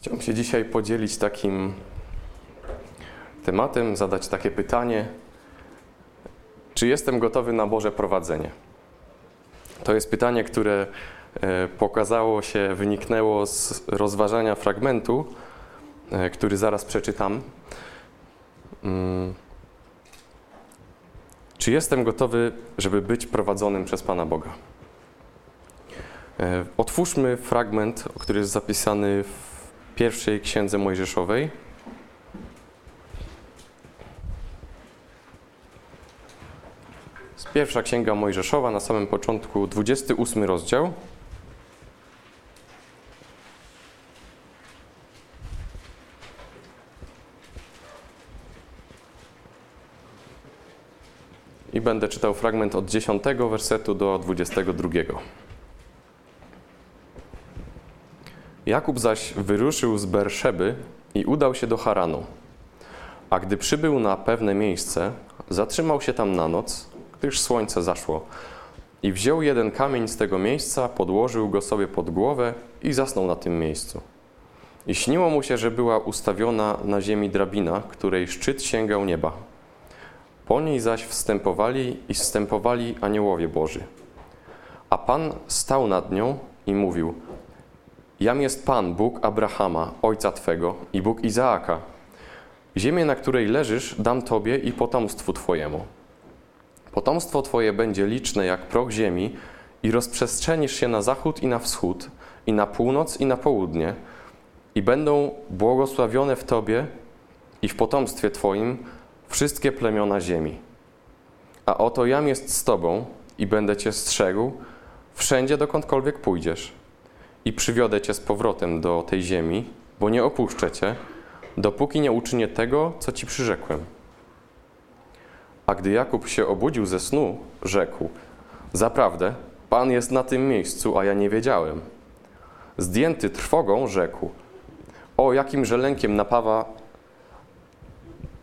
Chciałbym się dzisiaj podzielić takim tematem, zadać takie pytanie: czy jestem gotowy na Boże prowadzenie? To jest pytanie, które e, pokazało się, wyniknęło z rozważania fragmentu, e, który zaraz przeczytam. Mm. Czy jestem gotowy, żeby być prowadzonym przez Pana Boga? E, otwórzmy fragment, który jest zapisany w pierwszej księdze Mojżeszowej. Z pierwsza księga Mojżeszowa na samym początku, 28 rozdział. I będę czytał fragment od 10 wersetu do 22. Jakub zaś wyruszył z Berszeby i udał się do Haranu. A gdy przybył na pewne miejsce, zatrzymał się tam na noc, gdyż słońce zaszło. I wziął jeden kamień z tego miejsca, podłożył go sobie pod głowę i zasnął na tym miejscu. I śniło mu się, że była ustawiona na ziemi drabina, której szczyt sięgał nieba. Po niej zaś wstępowali i wstępowali aniołowie Boży. A Pan stał nad nią i mówił – Jam jest Pan, Bóg Abrahama, ojca Twego i Bóg Izaaka. Ziemię, na której leżysz, dam Tobie i potomstwu Twojemu. Potomstwo Twoje będzie liczne jak proch ziemi i rozprzestrzenisz się na zachód i na wschód, i na północ i na południe, i będą błogosławione w Tobie i w potomstwie Twoim wszystkie plemiona ziemi. A oto jam jest z Tobą i będę Cię strzegł wszędzie, dokądkolwiek pójdziesz i przywiodę cię z powrotem do tej ziemi, bo nie opuszczę cię, dopóki nie uczynię tego, co ci przyrzekłem. A gdy Jakub się obudził ze snu, rzekł: Zaprawdę, Pan jest na tym miejscu, a ja nie wiedziałem. Zdjęty trwogą, rzekł: O, jakim żelękiem napawa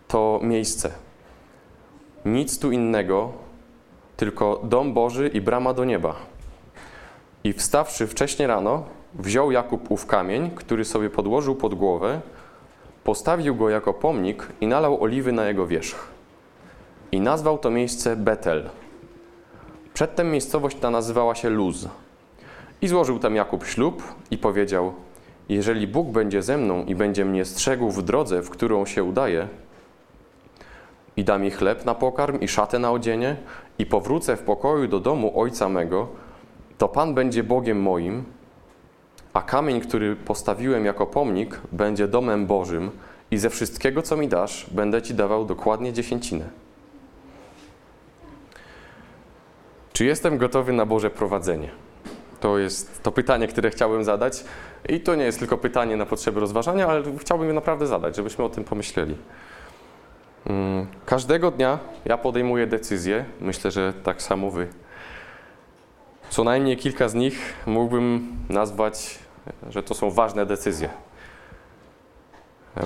to miejsce. Nic tu innego, tylko dom Boży i brama do nieba. I wstawszy wcześnie rano, wziął Jakub ów kamień, który sobie podłożył pod głowę, postawił go jako pomnik i nalał oliwy na jego wierzch. I nazwał to miejsce Betel. Przedtem miejscowość ta nazywała się Luz. I złożył tam Jakub ślub i powiedział: Jeżeli Bóg będzie ze mną i będzie mnie strzegł w drodze, w którą się udaje, i da mi chleb na pokarm i szatę na odzienie, i powrócę w pokoju do domu ojca mego, to Pan będzie Bogiem moim, a kamień, który postawiłem jako pomnik, będzie domem Bożym i ze wszystkiego, co mi dasz, będę Ci dawał dokładnie dziesięcinę. Czy jestem gotowy na Boże prowadzenie? To jest to pytanie, które chciałbym zadać. I to nie jest tylko pytanie na potrzeby rozważania, ale chciałbym je naprawdę zadać, żebyśmy o tym pomyśleli. Mm, każdego dnia ja podejmuję decyzje, myślę, że tak samo Wy. Co najmniej kilka z nich mógłbym nazwać, że to są ważne decyzje.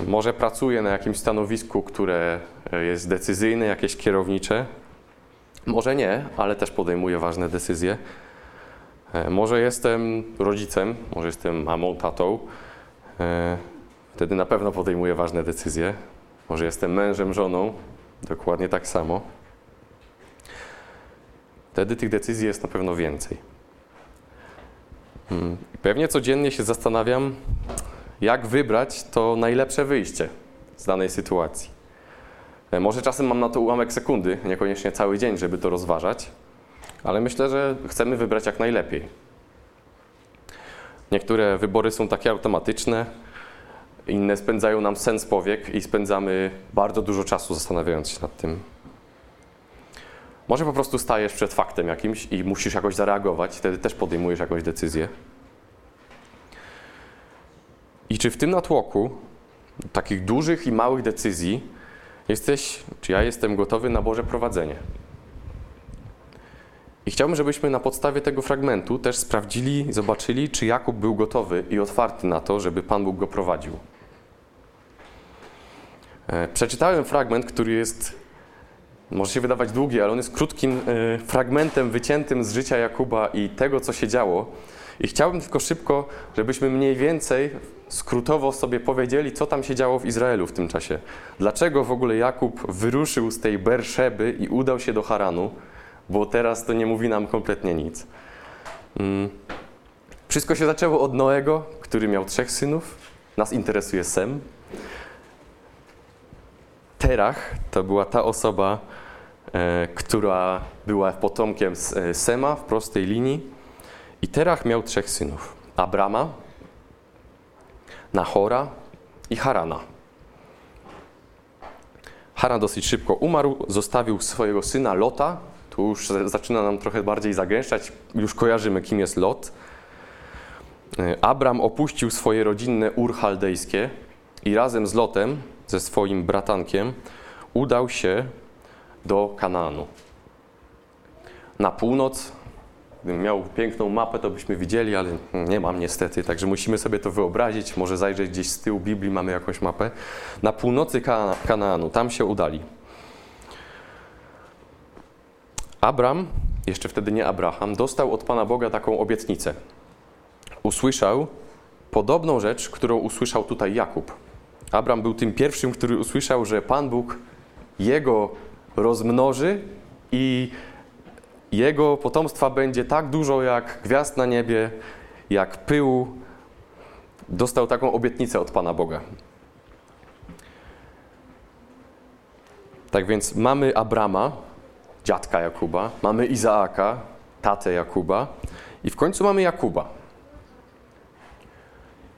Może pracuję na jakimś stanowisku, które jest decyzyjne, jakieś kierownicze. Może nie, ale też podejmuję ważne decyzje. Może jestem rodzicem, może jestem mamą, tatą. Wtedy na pewno podejmuję ważne decyzje. Może jestem mężem, żoną, dokładnie tak samo. Wtedy tych decyzji jest na pewno więcej. Hmm. Pewnie codziennie się zastanawiam, jak wybrać to najlepsze wyjście z danej sytuacji. E, może czasem mam na to ułamek sekundy, niekoniecznie cały dzień, żeby to rozważać, ale myślę, że chcemy wybrać jak najlepiej. Niektóre wybory są takie automatyczne, inne spędzają nam sens powiek i spędzamy bardzo dużo czasu zastanawiając się nad tym, może po prostu stajesz przed faktem jakimś i musisz jakoś zareagować, wtedy też podejmujesz jakąś decyzję. I czy w tym natłoku takich dużych i małych decyzji jesteś, czy ja jestem gotowy na Boże prowadzenie? I chciałbym, żebyśmy na podstawie tego fragmentu też sprawdzili, zobaczyli, czy Jakub był gotowy i otwarty na to, żeby Pan Bóg go prowadził. E, przeczytałem fragment, który jest może się wydawać długi, ale on jest krótkim y, fragmentem wyciętym z życia Jakuba i tego, co się działo. I chciałbym tylko szybko, żebyśmy mniej więcej skrótowo sobie powiedzieli, co tam się działo w Izraelu w tym czasie. Dlaczego w ogóle Jakub wyruszył z tej Berszeby i udał się do Haranu, bo teraz to nie mówi nam kompletnie nic. Mm. Wszystko się zaczęło od Noego, który miał trzech synów. Nas interesuje Sem. Terach to była ta osoba, która była potomkiem e, Sema w prostej linii. I Terach miał trzech synów. Abrama, Nahora i Harana. Haran dosyć szybko umarł, zostawił swojego syna Lota. Tu już zaczyna nam trochę bardziej zagęszczać, już kojarzymy, kim jest Lot. E, Abram opuścił swoje rodzinne Ur Chaldejskie i razem z Lotem, ze swoim bratankiem, udał się do Kanaanu. Na północ Gdybym miał piękną mapę, to byśmy widzieli, ale nie mam niestety, także musimy sobie to wyobrazić. Może zajrzeć gdzieś z tyłu Biblii, mamy jakąś mapę. Na północy Kana Kanaanu, tam się udali. Abram, jeszcze wtedy nie Abraham, dostał od Pana Boga taką obietnicę. Usłyszał podobną rzecz, którą usłyszał tutaj Jakub. Abram był tym pierwszym, który usłyszał, że Pan Bóg jego rozmnoży i jego potomstwa będzie tak dużo jak gwiazd na niebie, jak pyłu. Dostał taką obietnicę od Pana Boga. Tak więc mamy Abrama, dziadka Jakuba, mamy Izaaka, tatę Jakuba i w końcu mamy Jakuba.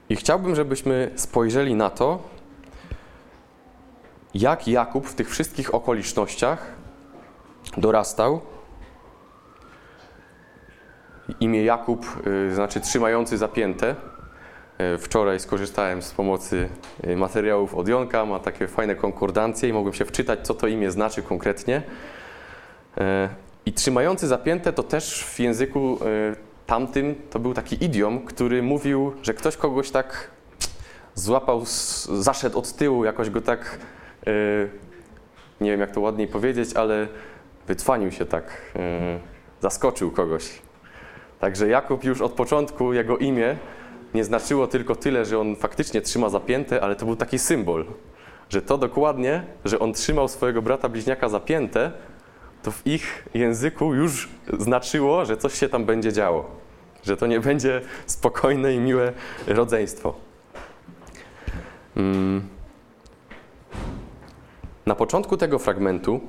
I chciałbym, żebyśmy spojrzeli na to, jak Jakub w tych wszystkich okolicznościach dorastał Imię Jakub y, znaczy trzymający zapięte. Y, wczoraj skorzystałem z pomocy y, materiałów od Jonka, ma takie fajne konkordancje i mogłem się wczytać, co to imię znaczy konkretnie. I trzymający zapięte to też w języku tamtym to był taki idiom, który mówił, że ktoś kogoś tak złapał, zaszedł od tyłu, jakoś go tak, nie wiem jak to ładniej powiedzieć, ale wycwanił się tak, zaskoczył kogoś. Także Jakub już od początku, jego imię nie znaczyło tylko tyle, że on faktycznie trzyma zapięte, ale to był taki symbol, że to dokładnie, że on trzymał swojego brata bliźniaka zapięte, to w ich języku już znaczyło, że coś się tam będzie działo, że to nie będzie spokojne i miłe rodzeństwo. Mm. Na początku tego fragmentu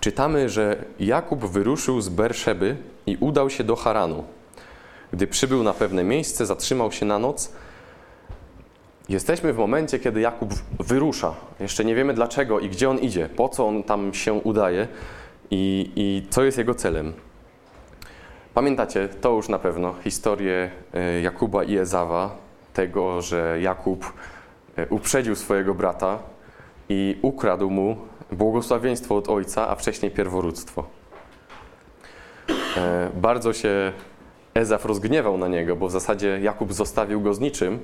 czytamy, że Jakub wyruszył z Berszeby i udał się do Haranu. Gdy przybył na pewne miejsce, zatrzymał się na noc. Jesteśmy w momencie, kiedy Jakub wyrusza. Jeszcze nie wiemy dlaczego i gdzie on idzie, po co on tam się udaje i, i co jest jego celem. Pamiętacie to już na pewno historię e, Jakuba i Ezawa, tego, że Jakub e, uprzedził swojego brata i ukradł mu błogosławieństwo od ojca, a wcześniej pierworództwo. E, bardzo się Ezaf rozgniewał na niego, bo w zasadzie Jakub zostawił go z niczym.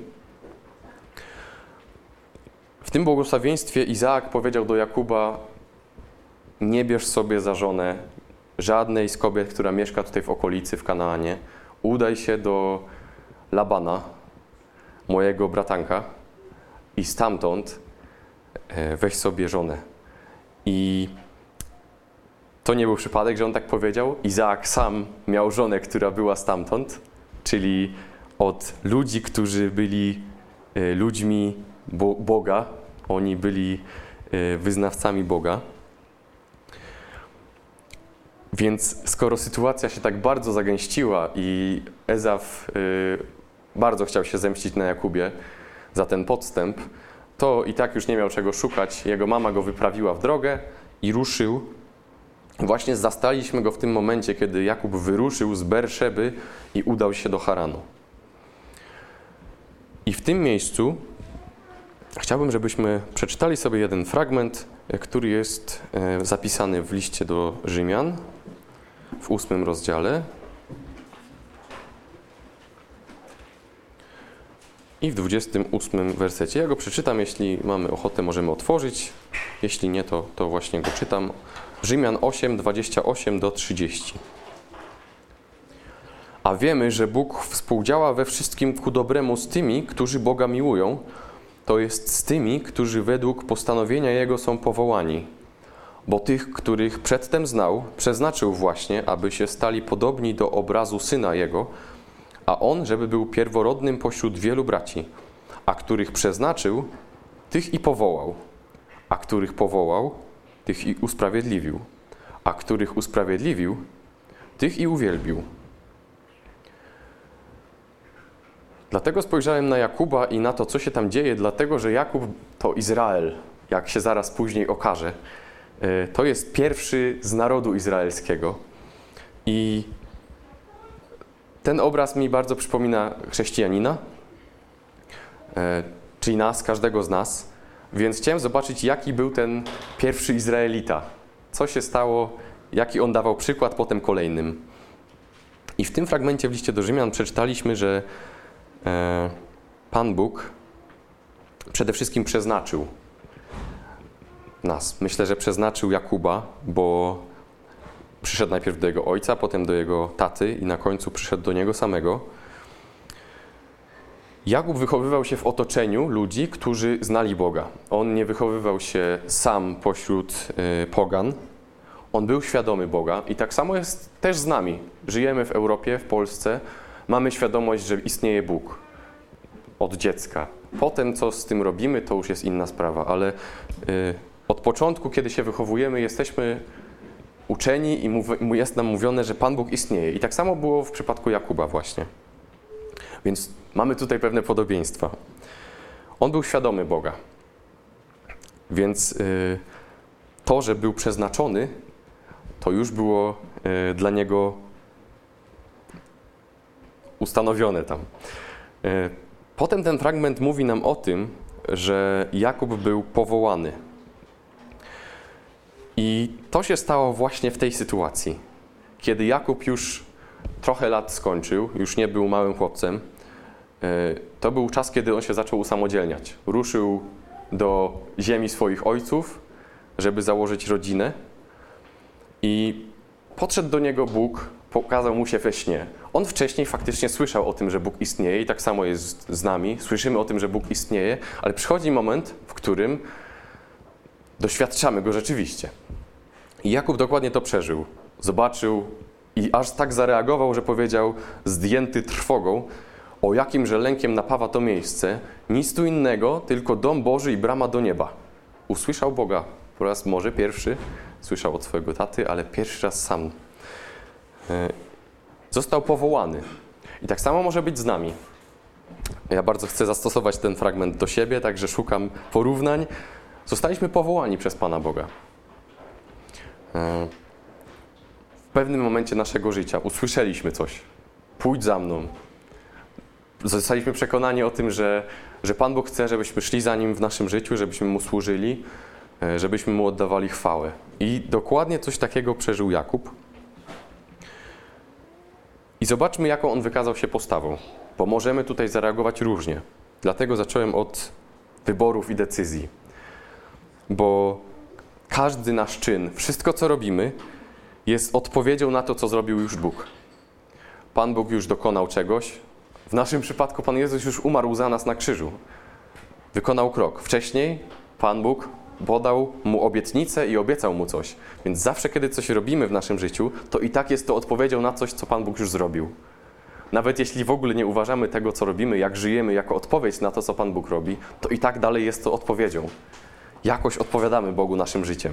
W tym błogosławieństwie Izaak powiedział do Jakuba: Nie bierz sobie za żonę żadnej z kobiet, która mieszka tutaj w okolicy, w Kanaanie. Udaj się do Labana, mojego bratanka, i stamtąd weź sobie żonę. I to nie był przypadek, że on tak powiedział. Izaak sam miał żonę, która była stamtąd, czyli od ludzi, którzy byli e, ludźmi Boga. Oni byli e, wyznawcami Boga. Więc skoro sytuacja się tak bardzo zagęściła i Ezaf e, bardzo chciał się zemścić na Jakubie za ten podstęp, to i tak już nie miał czego szukać. Jego mama go wyprawiła w drogę i ruszył Właśnie zastaliśmy go w tym momencie, kiedy Jakub wyruszył z Berszeby i udał się do Haranu. I w tym miejscu chciałbym, żebyśmy przeczytali sobie jeden fragment, który jest e, zapisany w liście do Rzymian w ósmym rozdziale. I w 28 wersecie. Ja go przeczytam, jeśli mamy ochotę, możemy otworzyć. Jeśli nie, to, to właśnie go czytam. Rzymian 8, 28 do 30. A wiemy, że Bóg współdziała we wszystkim ku dobremu z tymi, którzy Boga miłują, to jest z tymi, którzy według postanowienia Jego są powołani. Bo tych, których przedtem znał, przeznaczył właśnie, aby się stali podobni do obrazu Syna Jego, a On, żeby był pierworodnym pośród wielu braci, a których przeznaczył, tych i powołał, a których powołał, tych i usprawiedliwił, a których usprawiedliwił, tych i uwielbił. Dlatego spojrzałem na Jakuba i na to, co się tam dzieje, dlatego że Jakub to Izrael, jak się zaraz później okaże. E, to jest pierwszy z narodu izraelskiego. I ten obraz mi bardzo przypomina chrześcijanina, e, czyli nas, każdego z nas. Więc chciałem zobaczyć, jaki był ten pierwszy Izraelita. Co się stało, jaki on dawał przykład potem kolejnym. I w tym fragmencie w liście do Rzymian przeczytaliśmy, że E, Pan Bóg przede wszystkim przeznaczył nas. Myślę, że przeznaczył Jakuba, bo przyszedł najpierw do jego ojca, potem do jego taty i na końcu przyszedł do niego samego. Jakub wychowywał się w otoczeniu ludzi, którzy znali Boga. On nie wychowywał się sam pośród y, pogan. On był świadomy Boga i tak samo jest też z nami. Żyjemy w Europie, w Polsce, mamy świadomość, że istnieje Bóg od dziecka. Potem, co z tym robimy, to już jest inna sprawa, ale y, od początku, kiedy się wychowujemy, jesteśmy uczeni i jest nam mówione, że Pan Bóg istnieje. I tak samo było w przypadku Jakuba właśnie. Więc mamy tutaj pewne podobieństwa. On był świadomy Boga. Więc y, to, że był przeznaczony, to już było y, dla niego ustanowione tam. E, potem ten fragment mówi nam o tym, że Jakub był powołany. I to się stało właśnie w tej sytuacji. Kiedy Jakub już trochę lat skończył, już nie był małym chłopcem, e, to był czas, kiedy on się zaczął usamodzielniać. Ruszył do ziemi swoich ojców, żeby założyć rodzinę. I podszedł do niego Bóg, pokazał mu się we śnie. On wcześniej faktycznie słyszał o tym, że Bóg istnieje i tak samo jest z nami. Słyszymy o tym, że Bóg istnieje, ale przychodzi moment, w którym doświadczamy go rzeczywiście. I Jakub dokładnie to przeżył. Zobaczył i aż tak zareagował, że powiedział, zdjęty trwogą, o jakimże lękiem napawa to miejsce, nic tu innego, tylko dom Boży i brama do nieba. Usłyszał Boga po raz może pierwszy, słyszał od swojego taty, ale pierwszy raz sam E, został powołany. I tak samo może być z nami. Ja bardzo chcę zastosować ten fragment do siebie, także szukam porównań. Zostaliśmy powołani przez Pana Boga. E, w pewnym momencie naszego życia usłyszeliśmy coś. Pójdź za mną. Zostaliśmy przekonani o tym, że, że Pan Bóg chce, żebyśmy szli za Nim w naszym życiu, żebyśmy Mu służyli, e, żebyśmy Mu oddawali chwałę. I dokładnie coś takiego przeżył Jakub. I zobaczmy, jaką on wykazał się postawą, bo możemy tutaj zareagować różnie. Dlatego zacząłem od wyborów i decyzji. Bo każdy nasz czyn, wszystko co robimy, jest odpowiedzią na to, co zrobił już Bóg. Pan Bóg już dokonał czegoś. W naszym przypadku Pan Jezus już umarł za nas na krzyżu. Wykonał krok. Wcześniej Pan Bóg podał mu obietnicę i obiecał mu coś. Więc zawsze, kiedy coś robimy w naszym życiu, to i tak jest to odpowiedzią na coś, co Pan Bóg już zrobił. Nawet jeśli w ogóle nie uważamy tego, co robimy, jak żyjemy, jako odpowiedź na to, co Pan Bóg robi, to i tak dalej jest to odpowiedzią. Jakoś odpowiadamy Bogu naszym życiem.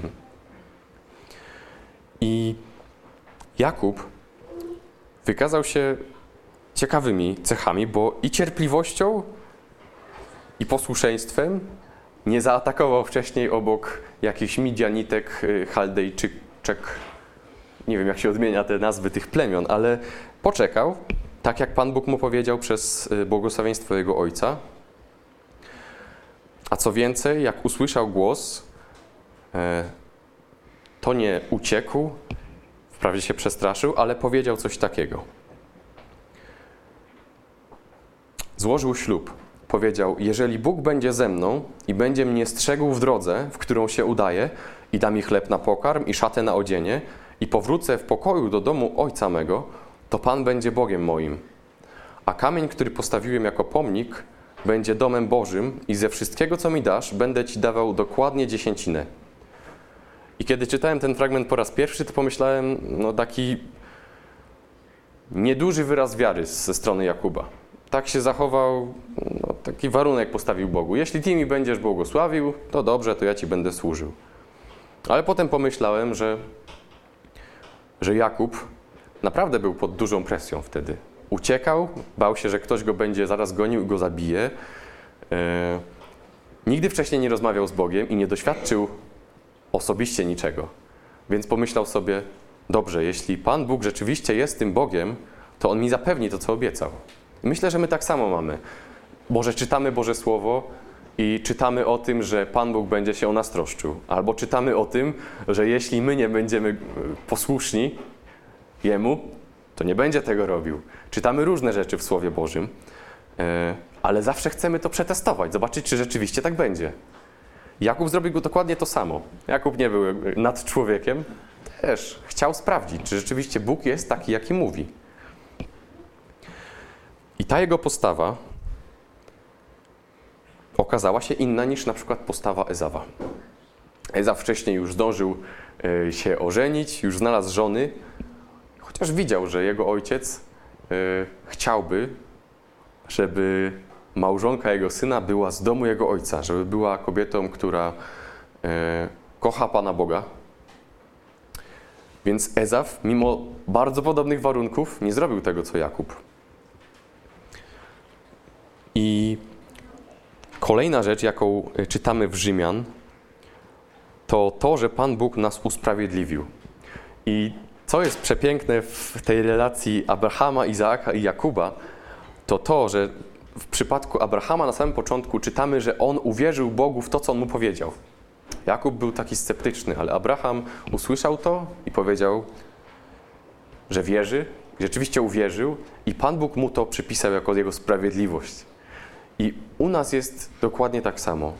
I Jakub wykazał się ciekawymi cechami, bo i cierpliwością, i posłuszeństwem, nie zaatakował wcześniej obok jakichś Midianitek, y, Chaldejczyk, nie wiem jak się odmienia te nazwy tych plemion, ale poczekał, tak jak Pan Bóg mu powiedział przez y, błogosławieństwo jego ojca. A co więcej, jak usłyszał głos, e, to nie uciekł, wprawdzie się przestraszył, ale powiedział coś takiego. Złożył ślub powiedział: Jeżeli Bóg będzie ze mną i będzie mnie strzegł w drodze, w którą się udaje, i da mi chleb na pokarm i szatę na odzienie, i powrócę w pokoju do domu ojca mego, to Pan będzie Bogiem moim, a kamień, który postawiłem jako pomnik, będzie domem Bożym i ze wszystkiego, co mi dasz, będę Ci dawał dokładnie dziesięcinę. I kiedy czytałem ten fragment po raz pierwszy, to pomyślałem, no taki nieduży wyraz wiary ze strony Jakuba. Tak się zachował, no, taki warunek postawił Bogu. Jeśli Ty mi będziesz błogosławił, to dobrze, to ja Ci będę służył. Ale potem pomyślałem, że, że Jakub naprawdę był pod dużą presją wtedy. Uciekał, bał się, że ktoś go będzie zaraz gonił i go zabije. E, nigdy wcześniej nie rozmawiał z Bogiem i nie doświadczył osobiście niczego. Więc pomyślał sobie, dobrze, jeśli Pan Bóg rzeczywiście jest tym Bogiem, to On mi zapewni to, co obiecał. I myślę, że my tak samo mamy. Może czytamy Boże Słowo i czytamy o tym, że Pan Bóg będzie się o nas troszczył. Albo czytamy o tym, że jeśli my nie będziemy e, posłuszni Jemu, to nie będzie tego robił. Czytamy różne rzeczy w Słowie Bożym, e, ale zawsze chcemy to przetestować, zobaczyć, czy rzeczywiście tak będzie. Jakub zrobił dokładnie to samo. Jakub nie był nad człowiekiem, też chciał sprawdzić, czy rzeczywiście Bóg jest taki, jaki mówi. I ta jego postawa okazała się inna niż na przykład postawa Ezawa. Ezaw wcześniej już zdążył e, się ożenić, już znalazł żony, chociaż widział, że jego ojciec e, chciałby, żeby małżonka jego syna była z domu jego ojca, żeby była kobietą, która e, kocha Pana Boga. Więc Ezaf, mimo bardzo podobnych warunków, nie zrobił tego, co Jakub. I kolejna rzecz, jaką e, czytamy w Rzymian, to to, że Pan Bóg nas usprawiedliwił. I co jest przepiękne w tej relacji Abrahama, Izaaka i Jakuba, to to, że w przypadku Abrahama na samym początku czytamy, że on uwierzył Bogu w to, co on mu powiedział. Jakub był taki sceptyczny, ale Abraham usłyszał to i powiedział, że wierzy, rzeczywiście uwierzył i Pan Bóg mu to przypisał jako jego sprawiedliwość. I u nas jest dokładnie tak samo.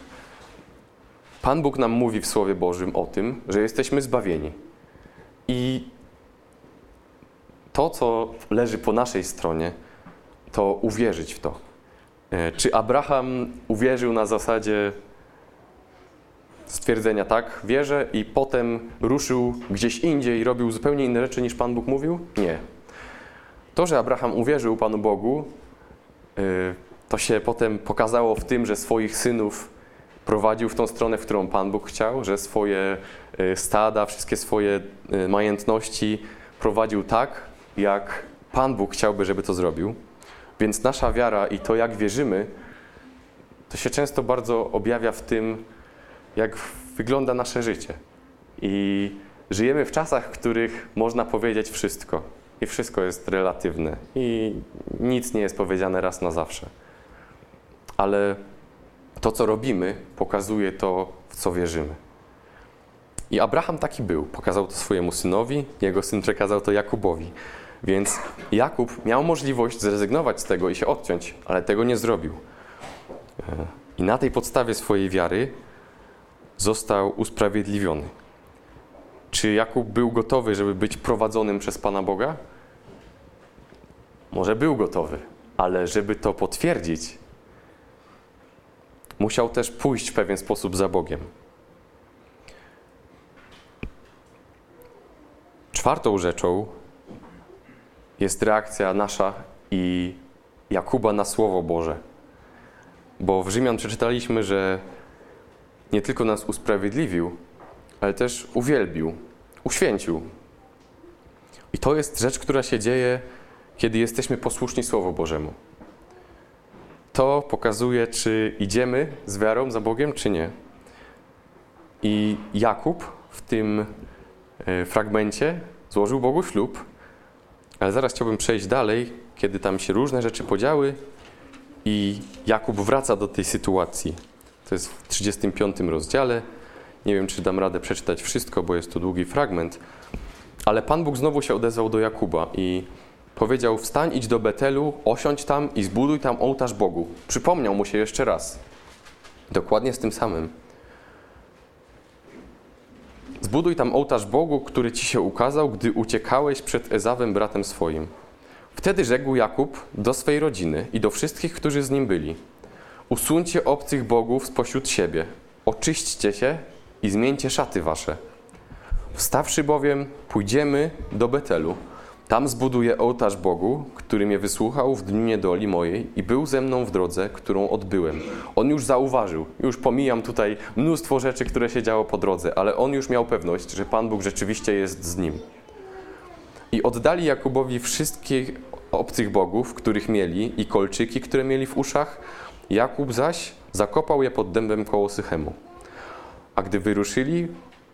Pan Bóg nam mówi w Słowie Bożym o tym, że jesteśmy zbawieni. I to, co leży po naszej stronie, to uwierzyć w to. E, czy Abraham uwierzył na zasadzie stwierdzenia tak, wierzę i potem ruszył gdzieś indziej i robił zupełnie inne rzeczy niż Pan Bóg mówił? Nie. To, że Abraham uwierzył Panu Bogu, e, to się potem pokazało w tym, że swoich synów prowadził w tą stronę, w którą Pan Bóg chciał, że swoje e, stada, wszystkie swoje majętności prowadził tak, jak Pan Bóg chciałby, żeby to zrobił. Więc nasza wiara i to, jak wierzymy, to się często bardzo objawia w tym, jak wygląda nasze życie. I żyjemy w czasach, w których można powiedzieć wszystko. I wszystko jest relatywne. I nic nie jest powiedziane raz na zawsze. Ale to, co robimy, pokazuje to, w co wierzymy. I Abraham taki był. Pokazał to swojemu synowi, jego syn przekazał to Jakubowi. Więc Jakub miał możliwość zrezygnować z tego i się odciąć, ale tego nie zrobił. E, I na tej podstawie swojej wiary został usprawiedliwiony. Czy Jakub był gotowy, żeby być prowadzonym przez Pana Boga? Może był gotowy, ale żeby to potwierdzić, musiał też pójść w pewien sposób za Bogiem. Czwartą rzeczą jest reakcja nasza i Jakuba na Słowo Boże. Bo w Rzymian przeczytaliśmy, że nie tylko nas usprawiedliwił, ale też uwielbił, uświęcił. I to jest rzecz, która się dzieje, kiedy jesteśmy posłuszni Słowu Bożemu. To pokazuje, czy idziemy z wiarą za Bogiem, czy nie. I Jakub w tym e, fragmencie złożył Bogu ślub, ale zaraz chciałbym przejść dalej, kiedy tam się różne rzeczy podziały i Jakub wraca do tej sytuacji. To jest w 35 rozdziale. Nie wiem, czy dam radę przeczytać wszystko, bo jest to długi fragment. Ale Pan Bóg znowu się odezwał do Jakuba i powiedział: Wstań, idź do Betelu, osiądź tam i zbuduj tam ołtarz Bogu. Przypomniał mu się jeszcze raz. Dokładnie z tym samym. Zbuduj tam ołtarz Bogu, który ci się ukazał, gdy uciekałeś przed Ezawem, bratem swoim. Wtedy rzekł Jakub do swej rodziny i do wszystkich, którzy z nim byli: Usuńcie obcych bogów spośród siebie, oczyśćcie się i zmieńcie szaty wasze. Wstawszy bowiem, pójdziemy do Betelu. Tam zbuduję ołtarz Bogu, który mnie wysłuchał w dniu niedoli mojej i był ze mną w drodze, którą odbyłem. On już zauważył, już pomijam tutaj mnóstwo rzeczy, które się działo po drodze, ale on już miał pewność, że Pan Bóg rzeczywiście jest z nim. I oddali Jakubowi wszystkich obcych bogów, których mieli, i kolczyki, które mieli w uszach. Jakub zaś zakopał je pod dębem koło Sychemu. A gdy wyruszyli,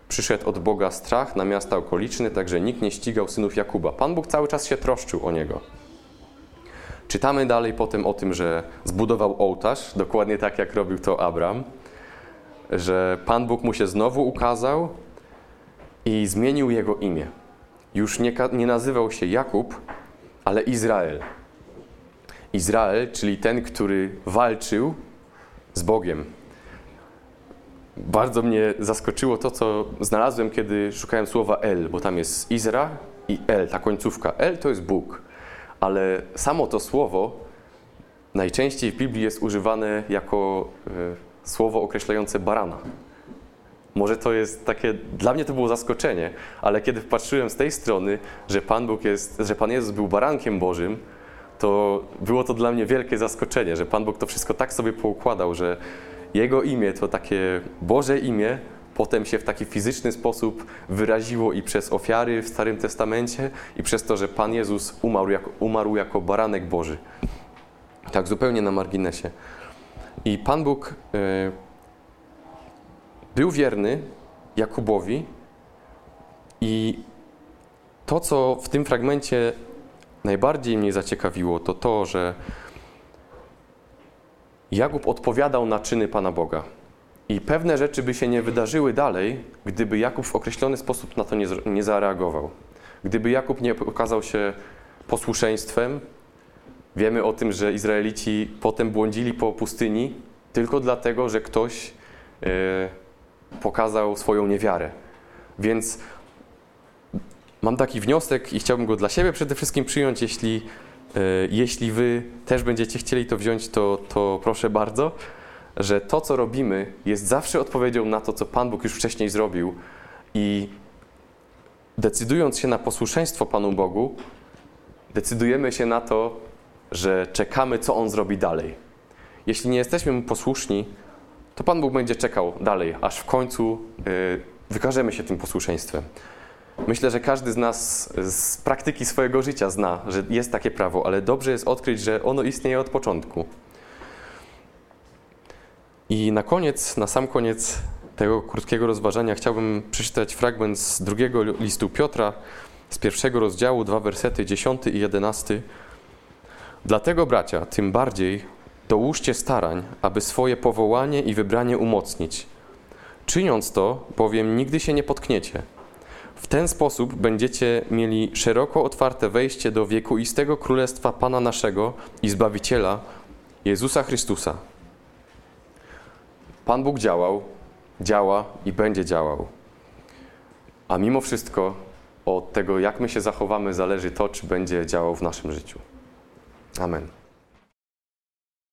przyszedł od Boga strach na miasta okoliczne, także nikt nie ścigał synów Jakuba. Pan Bóg cały czas się troszczył o niego. Czytamy dalej potem o tym, że zbudował ołtarz, dokładnie tak jak robił to Abram, że Pan Bóg mu się znowu ukazał i zmienił jego imię. Już nie, nie nazywał się Jakub, ale Izrael. Izrael, czyli ten, który walczył z Bogiem. Bardzo mnie zaskoczyło to, co znalazłem, kiedy szukałem słowa El, bo tam jest Izra i El, ta końcówka. El to jest Bóg, ale samo to słowo najczęściej w Biblii jest używane jako y, słowo określające barana. Może to jest takie, dla mnie to było zaskoczenie, ale kiedy patrzyłem z tej strony, że Pan Bóg jest, że Pan Jezus był barankiem Bożym, to było to dla mnie wielkie zaskoczenie, że Pan Bóg to wszystko tak sobie poukładał, że Jego imię to takie Boże imię, potem się w taki fizyczny sposób wyraziło i przez ofiary w Starym Testamencie, i przez to, że Pan Jezus umarł jako, umarł jako baranek Boży. Tak zupełnie na marginesie. I Pan Bóg. Yy, był wierny Jakubowi i to, co w tym fragmencie najbardziej mnie zaciekawiło, to to, że Jakub odpowiadał na czyny Pana Boga. I pewne rzeczy by się nie wydarzyły dalej, gdyby Jakub w określony sposób na to nie, nie zareagował. Gdyby Jakub nie okazał się posłuszeństwem, wiemy o tym, że Izraelici potem błądzili po pustyni tylko dlatego, że ktoś. Yy, pokazał swoją niewiarę. Więc mam taki wniosek i chciałbym go dla siebie przede wszystkim przyjąć. Jeśli, e, jeśli wy też będziecie chcieli to wziąć, to, to proszę bardzo, że to, co robimy, jest zawsze odpowiedzią na to, co Pan Bóg już wcześniej zrobił. I decydując się na posłuszeństwo Panu Bogu, decydujemy się na to, że czekamy, co On zrobi dalej. Jeśli nie jesteśmy Mu posłuszni, to Pan Bóg będzie czekał dalej, aż w końcu y, wykażemy się tym posłuszeństwem. Myślę, że każdy z nas z praktyki swojego życia zna, że jest takie prawo, ale dobrze jest odkryć, że ono istnieje od początku. I na koniec, na sam koniec tego krótkiego rozważania chciałbym przeczytać fragment z drugiego listu Piotra, z pierwszego rozdziału, dwa wersety, dziesiąty i jedenasty. Dlatego, bracia, tym bardziej dołóżcie starań, aby swoje powołanie i wybranie umocnić. Czyniąc to, bowiem nigdy się nie potkniecie. W ten sposób będziecie mieli szeroko otwarte wejście do wiekuistego królestwa Pana naszego i Zbawiciela, Jezusa Chrystusa. Pan Bóg działał, działa i będzie działał. A mimo wszystko od tego, jak my się zachowamy, zależy to, czy będzie działał w naszym życiu. Amen.